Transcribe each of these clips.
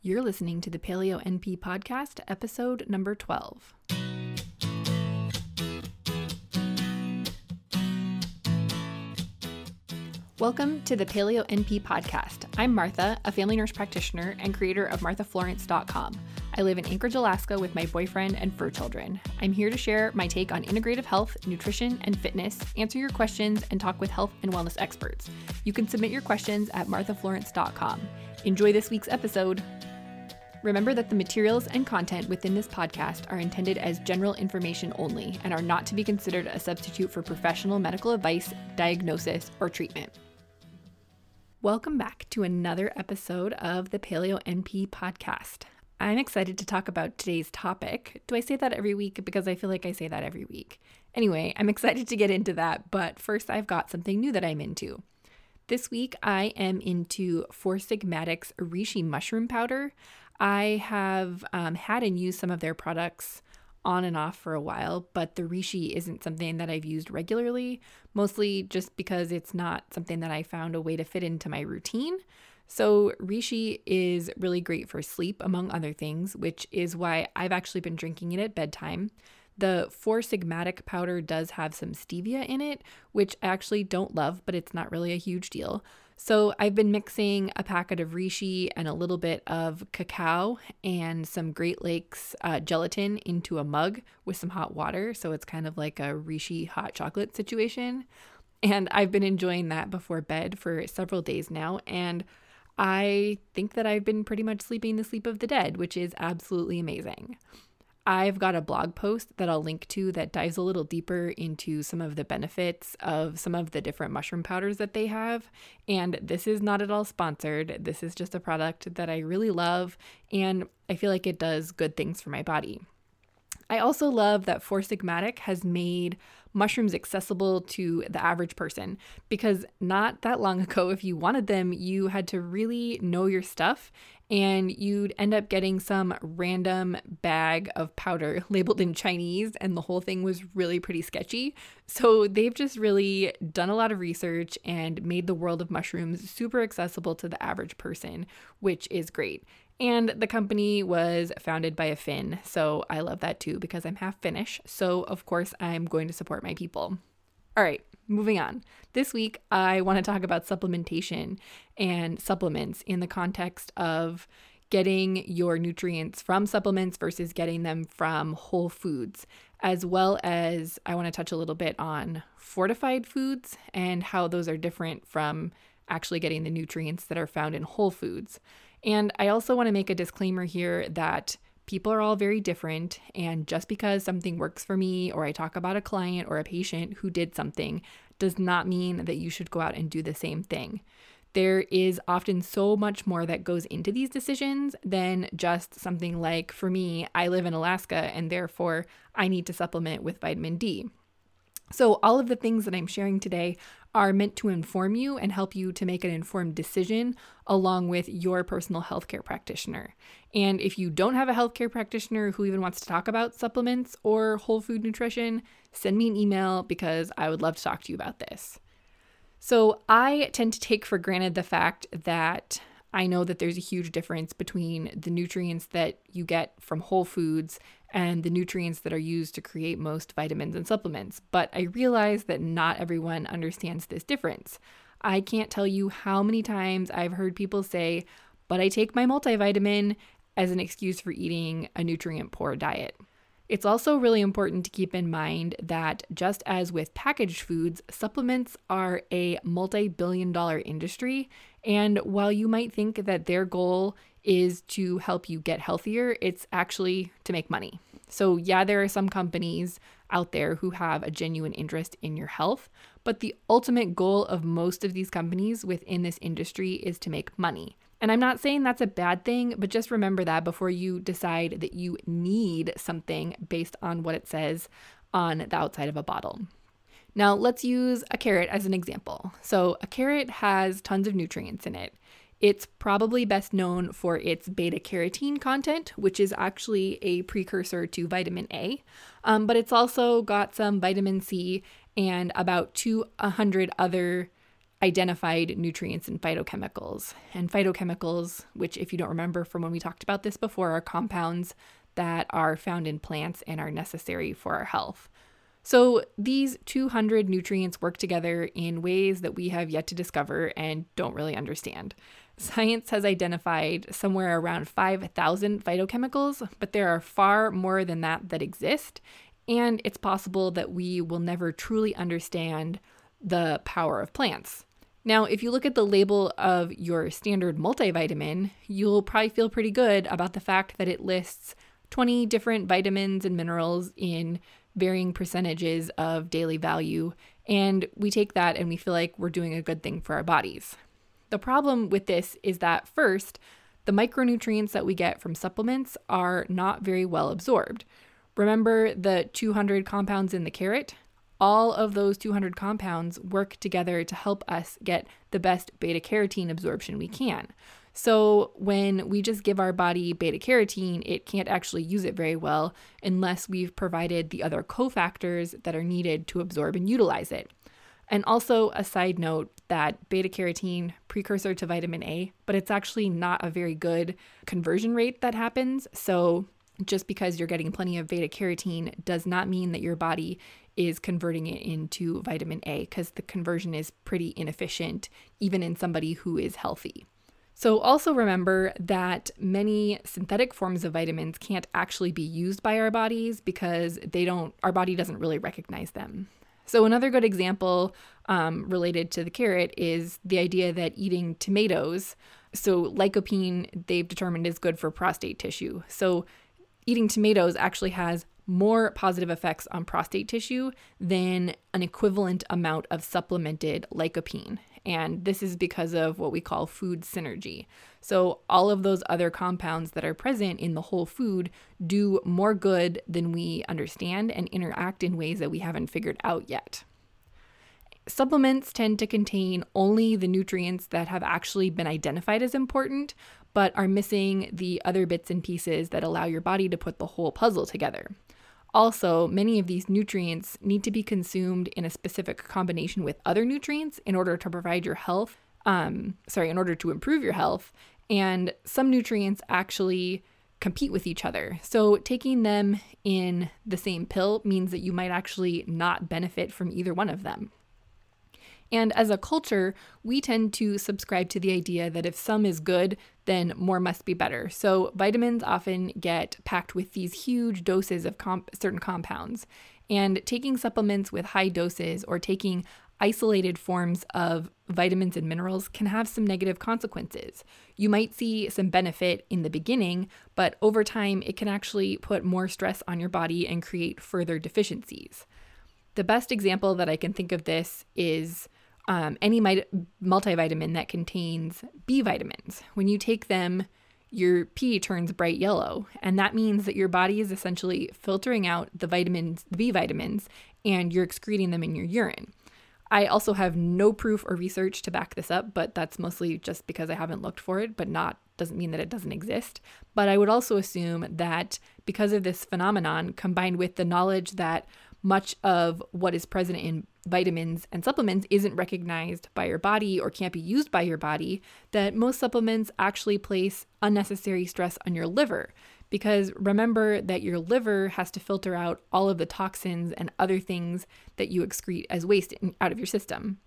You're listening to the Paleo NP podcast, episode number 12. Welcome to the Paleo NP podcast. I'm Martha, a family nurse practitioner and creator of MarthaFlorence.com. I live in Anchorage, Alaska with my boyfriend and fur children. I'm here to share my take on integrative health, nutrition, and fitness, answer your questions, and talk with health and wellness experts. You can submit your questions at MarthaFlorence.com. Enjoy this week's episode. Remember that the materials and content within this podcast are intended as general information only and are not to be considered a substitute for professional medical advice, diagnosis, or treatment. Welcome back to another episode of the Paleo NP podcast. I'm excited to talk about today's topic. Do I say that every week? Because I feel like I say that every week. Anyway, I'm excited to get into that, but first I've got something new that I'm into. This week I am into Four Sigmatic's Reishi mushroom powder. I have um, had and used some of their products on and off for a while, but the reishi isn't something that I've used regularly, mostly just because it's not something that I found a way to fit into my routine. So, reishi is really great for sleep, among other things, which is why I've actually been drinking it at bedtime. The Four Sigmatic powder does have some stevia in it, which I actually don't love, but it's not really a huge deal. So I've been mixing a packet of reishi and a little bit of cacao and some Great Lakes uh, gelatin into a mug with some hot water. So it's kind of like a reishi hot chocolate situation. And I've been enjoying that before bed for several days now. And I think that I've been pretty much sleeping the sleep of the dead, which is absolutely amazing. I've got a blog post that I'll link to that dives a little deeper into some of the benefits of some of the different mushroom powders that they have. And this is not at all sponsored. This is just a product that I really love, and I feel like it does good things for my body. I also love that Four Sigmatic has made mushrooms accessible to the average person because not that long ago, if you wanted them, you had to really know your stuff and you'd end up getting some random bag of powder labeled in Chinese, and the whole thing was really pretty sketchy. So they've just really done a lot of research and made the world of mushrooms super accessible to the average person, which is great. And the company was founded by a Finn, so I love that too because I'm half Finnish. So, of course, I'm going to support my people. All right, moving on. This week, I want to talk about supplementation and supplements in the context of getting your nutrients from supplements versus getting them from whole foods, as well as I want to touch a little bit on fortified foods and how those are different from actually getting the nutrients that are found in whole foods. And I also want to make a disclaimer here that people are all very different. And just because something works for me, or I talk about a client or a patient who did something, does not mean that you should go out and do the same thing. There is often so much more that goes into these decisions than just something like, for me, I live in Alaska and therefore I need to supplement with vitamin D. So, all of the things that I'm sharing today are meant to inform you and help you to make an informed decision along with your personal healthcare practitioner. And if you don't have a healthcare practitioner who even wants to talk about supplements or whole food nutrition, send me an email because I would love to talk to you about this. So, I tend to take for granted the fact that I know that there's a huge difference between the nutrients that you get from whole foods and the nutrients that are used to create most vitamins and supplements. But I realize that not everyone understands this difference. I can't tell you how many times I've heard people say, but I take my multivitamin as an excuse for eating a nutrient poor diet. It's also really important to keep in mind that just as with packaged foods, supplements are a multi billion dollar industry. And while you might think that their goal is to help you get healthier, it's actually to make money. So, yeah, there are some companies out there who have a genuine interest in your health, but the ultimate goal of most of these companies within this industry is to make money. And I'm not saying that's a bad thing, but just remember that before you decide that you need something based on what it says on the outside of a bottle. Now, let's use a carrot as an example. So, a carrot has tons of nutrients in it. It's probably best known for its beta carotene content, which is actually a precursor to vitamin A, um, but it's also got some vitamin C and about 200 other identified nutrients and phytochemicals. And phytochemicals, which, if you don't remember from when we talked about this before, are compounds that are found in plants and are necessary for our health. So, these 200 nutrients work together in ways that we have yet to discover and don't really understand. Science has identified somewhere around 5,000 phytochemicals, but there are far more than that that exist, and it's possible that we will never truly understand the power of plants. Now, if you look at the label of your standard multivitamin, you'll probably feel pretty good about the fact that it lists 20 different vitamins and minerals in varying percentages of daily value, and we take that and we feel like we're doing a good thing for our bodies. The problem with this is that, first, the micronutrients that we get from supplements are not very well absorbed. Remember the 200 compounds in the carrot? All of those 200 compounds work together to help us get the best beta carotene absorption we can. So, when we just give our body beta carotene, it can't actually use it very well unless we've provided the other cofactors that are needed to absorb and utilize it. And also, a side note that beta carotene, precursor to vitamin A, but it's actually not a very good conversion rate that happens. So, just because you're getting plenty of beta carotene does not mean that your body is converting it into vitamin A because the conversion is pretty inefficient, even in somebody who is healthy. So, also remember that many synthetic forms of vitamins can't actually be used by our bodies because they don't, our body doesn't really recognize them. So, another good example um, related to the carrot is the idea that eating tomatoes, so lycopene, they've determined is good for prostate tissue. So, eating tomatoes actually has more positive effects on prostate tissue than an equivalent amount of supplemented lycopene. And this is because of what we call food synergy. So, all of those other compounds that are present in the whole food do more good than we understand and interact in ways that we haven't figured out yet. Supplements tend to contain only the nutrients that have actually been identified as important, but are missing the other bits and pieces that allow your body to put the whole puzzle together. Also, many of these nutrients need to be consumed in a specific combination with other nutrients in order to provide your health, um, sorry, in order to improve your health. And some nutrients actually compete with each other. So, taking them in the same pill means that you might actually not benefit from either one of them. And as a culture, we tend to subscribe to the idea that if some is good, then more must be better. So vitamins often get packed with these huge doses of comp- certain compounds. And taking supplements with high doses or taking isolated forms of vitamins and minerals can have some negative consequences. You might see some benefit in the beginning, but over time, it can actually put more stress on your body and create further deficiencies. The best example that I can think of this is um, any multivitamin that contains B vitamins. When you take them, your pee turns bright yellow, and that means that your body is essentially filtering out the vitamins, the B vitamins, and you're excreting them in your urine. I also have no proof or research to back this up, but that's mostly just because I haven't looked for it, but not doesn't mean that it doesn't exist. But I would also assume that because of this phenomenon, combined with the knowledge that much of what is present in vitamins and supplements isn't recognized by your body or can't be used by your body, that most supplements actually place unnecessary stress on your liver. Because remember that your liver has to filter out all of the toxins and other things that you excrete as waste out of your system.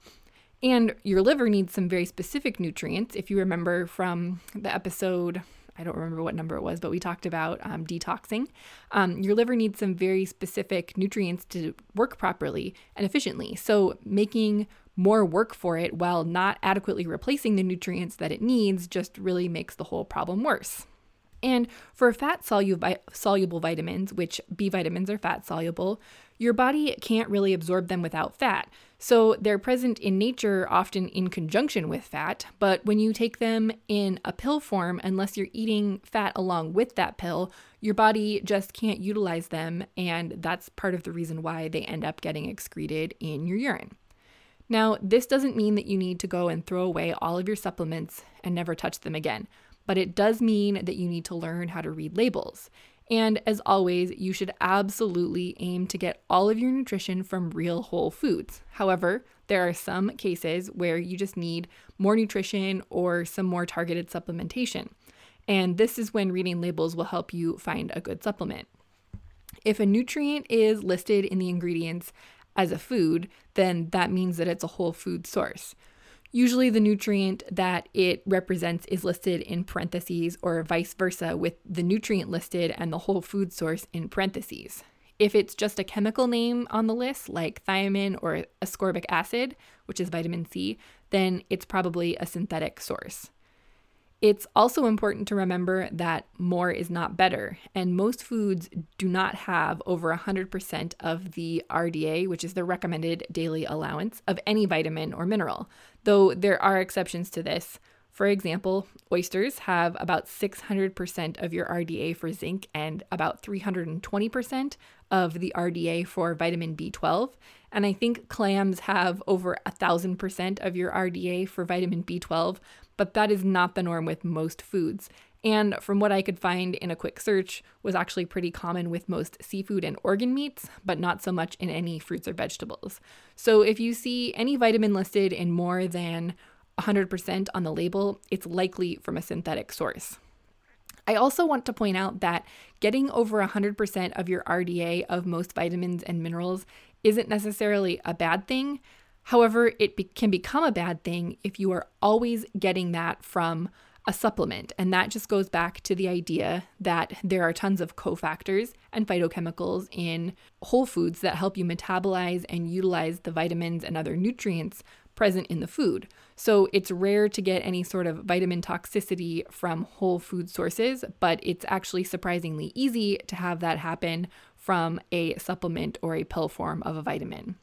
And your liver needs some very specific nutrients. If you remember from the episode, I don't remember what number it was, but we talked about um, detoxing. Um, your liver needs some very specific nutrients to work properly and efficiently. So, making more work for it while not adequately replacing the nutrients that it needs just really makes the whole problem worse. And for fat soluble vitamins, which B vitamins are fat soluble, your body can't really absorb them without fat. So they're present in nature often in conjunction with fat, but when you take them in a pill form, unless you're eating fat along with that pill, your body just can't utilize them. And that's part of the reason why they end up getting excreted in your urine. Now, this doesn't mean that you need to go and throw away all of your supplements and never touch them again, but it does mean that you need to learn how to read labels. And as always, you should absolutely aim to get all of your nutrition from real whole foods. However, there are some cases where you just need more nutrition or some more targeted supplementation. And this is when reading labels will help you find a good supplement. If a nutrient is listed in the ingredients as a food, then that means that it's a whole food source. Usually, the nutrient that it represents is listed in parentheses or vice versa, with the nutrient listed and the whole food source in parentheses. If it's just a chemical name on the list, like thiamine or ascorbic acid, which is vitamin C, then it's probably a synthetic source. It's also important to remember that more is not better, and most foods do not have over 100% of the RDA, which is the recommended daily allowance of any vitamin or mineral, though there are exceptions to this. For example, oysters have about 600% of your RDA for zinc and about 320% of the RDA for vitamin B12. And I think clams have over 1000% of your RDA for vitamin B12, but that is not the norm with most foods. And from what I could find in a quick search, was actually pretty common with most seafood and organ meats, but not so much in any fruits or vegetables. So if you see any vitamin listed in more than 100% on the label, it's likely from a synthetic source. I also want to point out that getting over 100% of your RDA of most vitamins and minerals isn't necessarily a bad thing. However, it be- can become a bad thing if you are always getting that from a supplement. And that just goes back to the idea that there are tons of cofactors and phytochemicals in whole foods that help you metabolize and utilize the vitamins and other nutrients present in the food. So it's rare to get any sort of vitamin toxicity from whole food sources, but it's actually surprisingly easy to have that happen from a supplement or a pill form of a vitamin.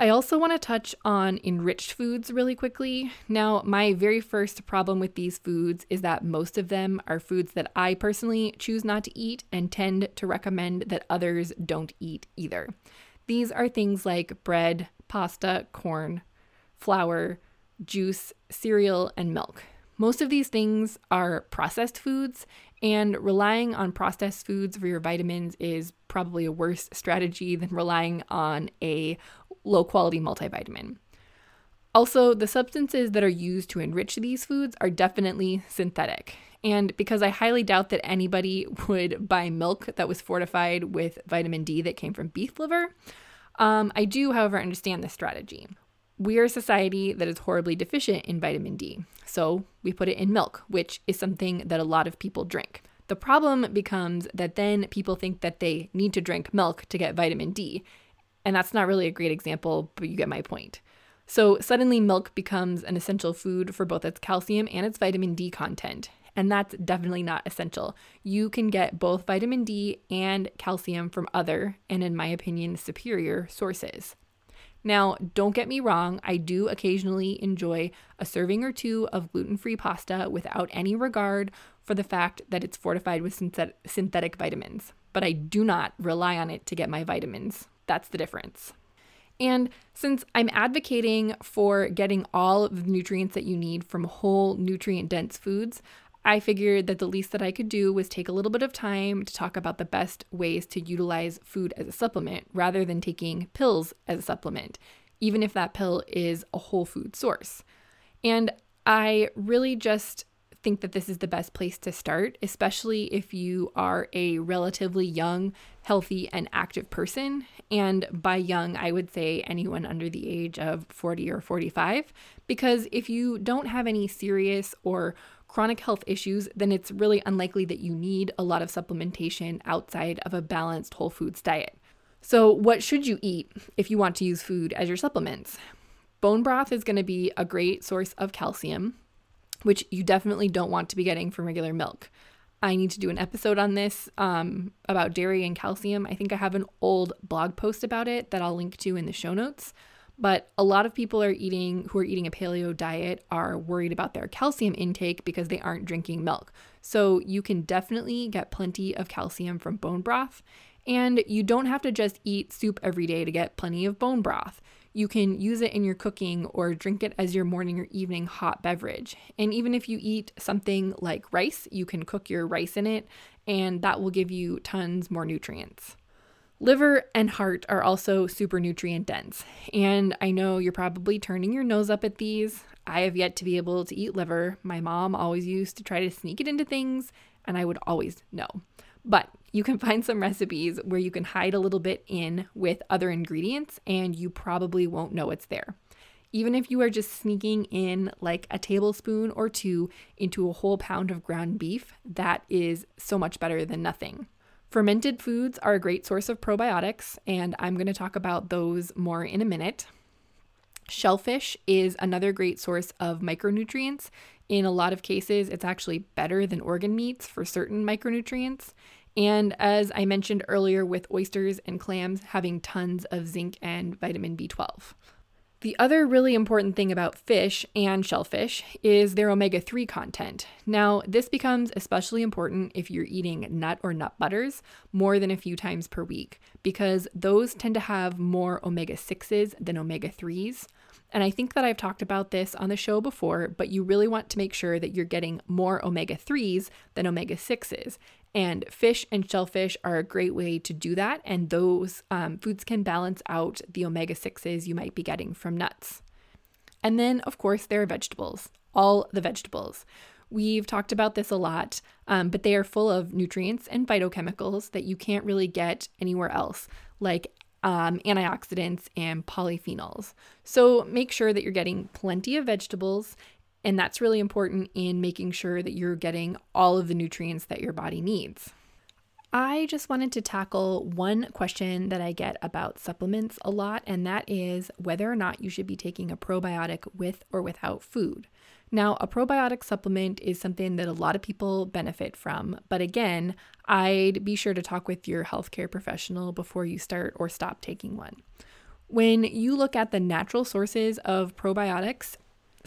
I also want to touch on enriched foods really quickly. Now, my very first problem with these foods is that most of them are foods that I personally choose not to eat and tend to recommend that others don't eat either. These are things like bread, pasta, corn, flour, juice, cereal, and milk. Most of these things are processed foods, and relying on processed foods for your vitamins is probably a worse strategy than relying on a low quality multivitamin. Also, the substances that are used to enrich these foods are definitely synthetic. And because I highly doubt that anybody would buy milk that was fortified with vitamin D that came from beef liver, um, I do, however, understand this strategy. We are a society that is horribly deficient in vitamin D, so we put it in milk, which is something that a lot of people drink. The problem becomes that then people think that they need to drink milk to get vitamin D, and that's not really a great example, but you get my point. So suddenly, milk becomes an essential food for both its calcium and its vitamin D content. And that's definitely not essential. You can get both vitamin D and calcium from other, and in my opinion, superior sources. Now, don't get me wrong, I do occasionally enjoy a serving or two of gluten free pasta without any regard for the fact that it's fortified with synthetic vitamins, but I do not rely on it to get my vitamins. That's the difference. And since I'm advocating for getting all of the nutrients that you need from whole nutrient dense foods, I figured that the least that I could do was take a little bit of time to talk about the best ways to utilize food as a supplement rather than taking pills as a supplement, even if that pill is a whole food source. And I really just think that this is the best place to start, especially if you are a relatively young, healthy, and active person. And by young, I would say anyone under the age of 40 or 45, because if you don't have any serious or chronic health issues, then it's really unlikely that you need a lot of supplementation outside of a balanced whole foods diet. So, what should you eat if you want to use food as your supplements? Bone broth is going to be a great source of calcium which you definitely don't want to be getting from regular milk. I need to do an episode on this um, about dairy and calcium. I think I have an old blog post about it that I'll link to in the show notes. But a lot of people are eating who are eating a paleo diet are worried about their calcium intake because they aren't drinking milk. So you can definitely get plenty of calcium from bone broth. And you don't have to just eat soup every day to get plenty of bone broth. You can use it in your cooking or drink it as your morning or evening hot beverage. And even if you eat something like rice, you can cook your rice in it, and that will give you tons more nutrients. Liver and heart are also super nutrient dense. And I know you're probably turning your nose up at these. I have yet to be able to eat liver. My mom always used to try to sneak it into things, and I would always know. But you can find some recipes where you can hide a little bit in with other ingredients, and you probably won't know it's there. Even if you are just sneaking in like a tablespoon or two into a whole pound of ground beef, that is so much better than nothing. Fermented foods are a great source of probiotics, and I'm going to talk about those more in a minute. Shellfish is another great source of micronutrients. In a lot of cases, it's actually better than organ meats for certain micronutrients. And as I mentioned earlier, with oysters and clams having tons of zinc and vitamin B12. The other really important thing about fish and shellfish is their omega 3 content. Now, this becomes especially important if you're eating nut or nut butters more than a few times per week, because those tend to have more omega 6s than omega 3s. And I think that I've talked about this on the show before, but you really want to make sure that you're getting more omega 3s than omega 6s. And fish and shellfish are a great way to do that. And those um, foods can balance out the omega 6s you might be getting from nuts. And then, of course, there are vegetables, all the vegetables. We've talked about this a lot, um, but they are full of nutrients and phytochemicals that you can't really get anywhere else, like um, antioxidants and polyphenols. So make sure that you're getting plenty of vegetables and that's really important in making sure that you're getting all of the nutrients that your body needs. I just wanted to tackle one question that I get about supplements a lot, and that is whether or not you should be taking a probiotic with or without food. Now, a probiotic supplement is something that a lot of people benefit from, but again, I'd be sure to talk with your healthcare professional before you start or stop taking one. When you look at the natural sources of probiotics,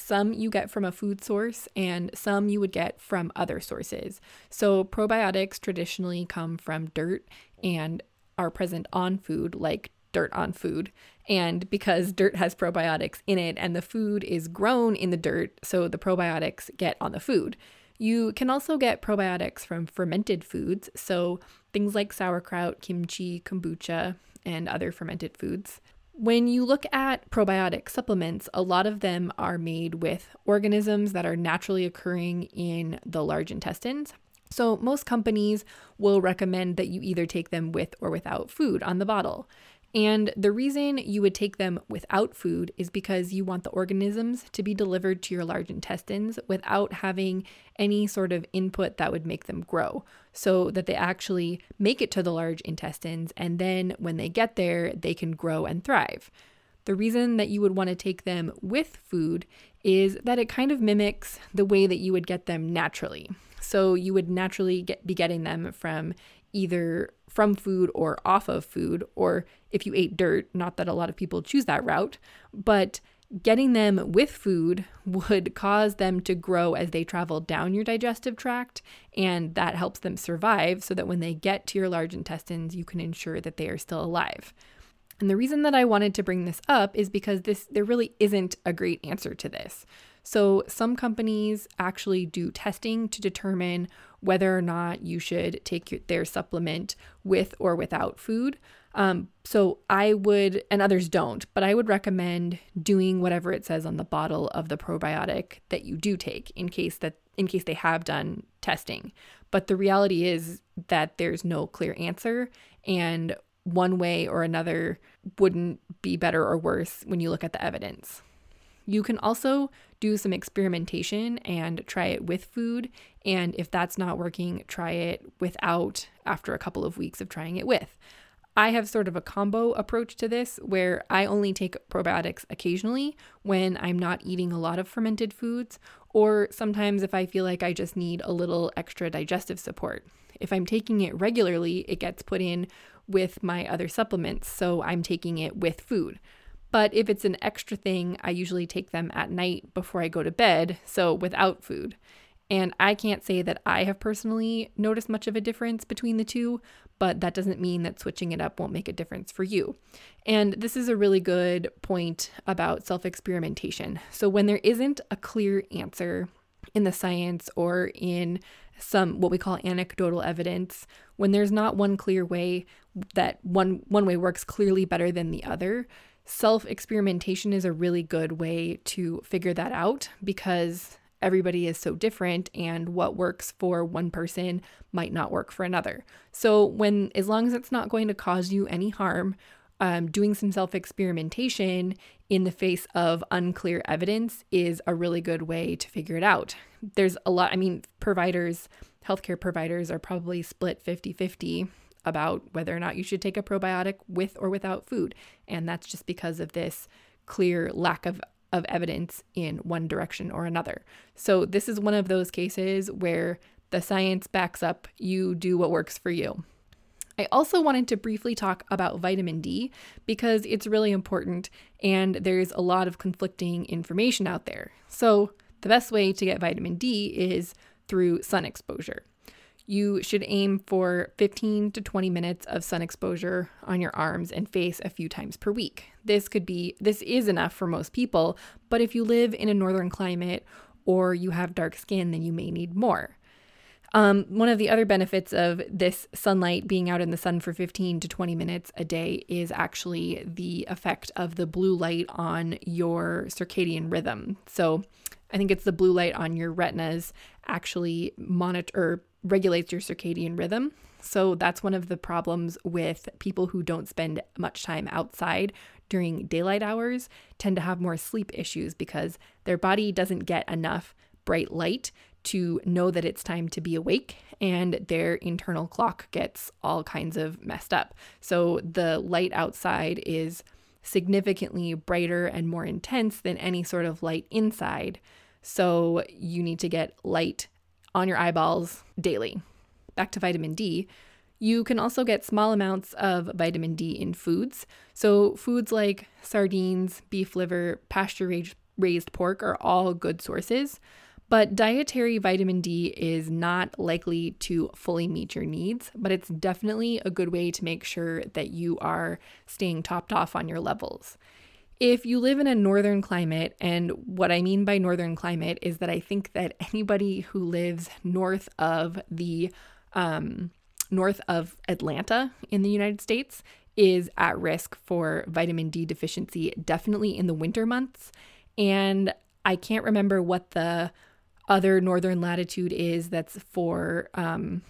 some you get from a food source, and some you would get from other sources. So, probiotics traditionally come from dirt and are present on food, like dirt on food. And because dirt has probiotics in it and the food is grown in the dirt, so the probiotics get on the food. You can also get probiotics from fermented foods, so things like sauerkraut, kimchi, kombucha, and other fermented foods. When you look at probiotic supplements, a lot of them are made with organisms that are naturally occurring in the large intestines. So, most companies will recommend that you either take them with or without food on the bottle. And the reason you would take them without food is because you want the organisms to be delivered to your large intestines without having any sort of input that would make them grow, so that they actually make it to the large intestines. And then when they get there, they can grow and thrive. The reason that you would want to take them with food is that it kind of mimics the way that you would get them naturally. So you would naturally get, be getting them from either from food or off of food, or if you ate dirt, not that a lot of people choose that route, but getting them with food would cause them to grow as they travel down your digestive tract, and that helps them survive so that when they get to your large intestines, you can ensure that they are still alive. And the reason that I wanted to bring this up is because this there really isn't a great answer to this. So, some companies actually do testing to determine whether or not you should take their supplement with or without food. Um, so, I would, and others don't, but I would recommend doing whatever it says on the bottle of the probiotic that you do take in case that in case they have done testing. But the reality is that there's no clear answer and one way or another wouldn't be better or worse when you look at the evidence. You can also do some experimentation and try it with food. And if that's not working, try it without after a couple of weeks of trying it with. I have sort of a combo approach to this where I only take probiotics occasionally when I'm not eating a lot of fermented foods, or sometimes if I feel like I just need a little extra digestive support. If I'm taking it regularly, it gets put in with my other supplements, so I'm taking it with food. But if it's an extra thing, I usually take them at night before I go to bed, so without food. And I can't say that I have personally noticed much of a difference between the two, but that doesn't mean that switching it up won't make a difference for you. And this is a really good point about self experimentation. So, when there isn't a clear answer in the science or in some what we call anecdotal evidence when there's not one clear way that one one way works clearly better than the other self experimentation is a really good way to figure that out because everybody is so different and what works for one person might not work for another. So when as long as it's not going to cause you any harm, um, doing some self experimentation in the face of unclear evidence is a really good way to figure it out. There's a lot, I mean, providers, healthcare providers are probably split 50 50 about whether or not you should take a probiotic with or without food. And that's just because of this clear lack of of evidence in one direction or another. So, this is one of those cases where the science backs up you do what works for you. I also wanted to briefly talk about vitamin D because it's really important and there's a lot of conflicting information out there. So, the best way to get vitamin D is through sun exposure. You should aim for 15 to 20 minutes of sun exposure on your arms and face a few times per week. This could be this is enough for most people, but if you live in a northern climate or you have dark skin, then you may need more. Um, one of the other benefits of this sunlight being out in the sun for 15 to 20 minutes a day is actually the effect of the blue light on your circadian rhythm. So, I think it's the blue light on your retinas actually monitor regulates your circadian rhythm. So that's one of the problems with people who don't spend much time outside during daylight hours tend to have more sleep issues because their body doesn't get enough bright light to know that it's time to be awake and their internal clock gets all kinds of messed up. So the light outside is significantly brighter and more intense than any sort of light inside. So you need to get light on your eyeballs daily. Back to vitamin D. You can also get small amounts of vitamin D in foods. So, foods like sardines, beef liver, pasture raised pork are all good sources. But dietary vitamin D is not likely to fully meet your needs, but it's definitely a good way to make sure that you are staying topped off on your levels. If you live in a northern climate, and what I mean by northern climate is that I think that anybody who lives north of the um, north of Atlanta in the United States is at risk for vitamin D deficiency, definitely in the winter months. And I can't remember what the other northern latitude is that's for um,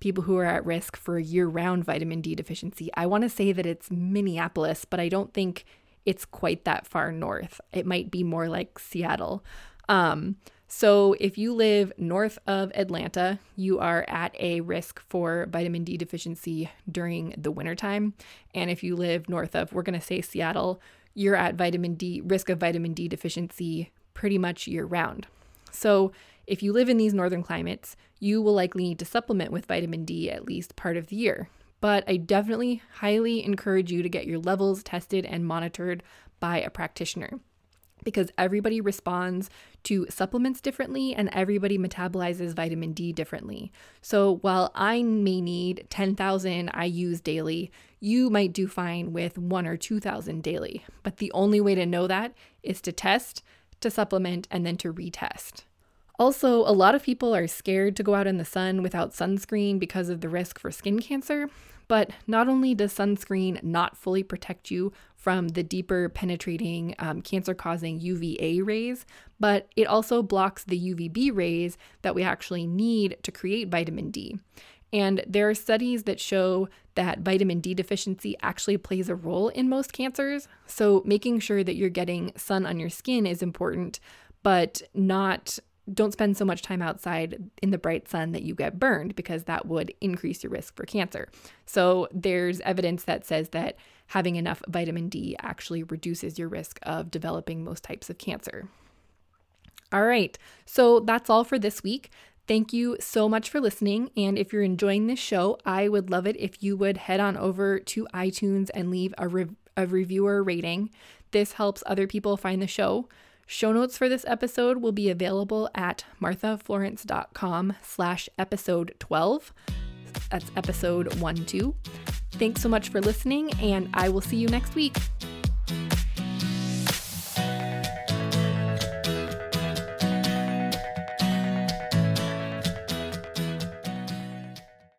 people who are at risk for year round vitamin D deficiency. I want to say that it's Minneapolis, but I don't think it's quite that far north. It might be more like Seattle. Um, so, if you live north of Atlanta, you are at a risk for vitamin D deficiency during the wintertime. And if you live north of, we're going to say Seattle, you're at vitamin D risk of vitamin D deficiency pretty much year round. So, if you live in these northern climates, you will likely need to supplement with vitamin D at least part of the year but I definitely highly encourage you to get your levels tested and monitored by a practitioner because everybody responds to supplements differently and everybody metabolizes vitamin D differently. So while I may need 10,000 IUs daily, you might do fine with 1 or 2,000 daily. But the only way to know that is to test, to supplement, and then to retest. Also, a lot of people are scared to go out in the sun without sunscreen because of the risk for skin cancer. But not only does sunscreen not fully protect you from the deeper penetrating um, cancer causing UVA rays, but it also blocks the UVB rays that we actually need to create vitamin D. And there are studies that show that vitamin D deficiency actually plays a role in most cancers. So, making sure that you're getting sun on your skin is important, but not don't spend so much time outside in the bright sun that you get burned because that would increase your risk for cancer. So there's evidence that says that having enough vitamin D actually reduces your risk of developing most types of cancer. All right, so that's all for this week. Thank you so much for listening. And if you're enjoying this show, I would love it if you would head on over to iTunes and leave a, re- a reviewer rating. This helps other people find the show. Show notes for this episode will be available at marthaflorence.com slash episode 12. That's episode 1 2. Thanks so much for listening, and I will see you next week.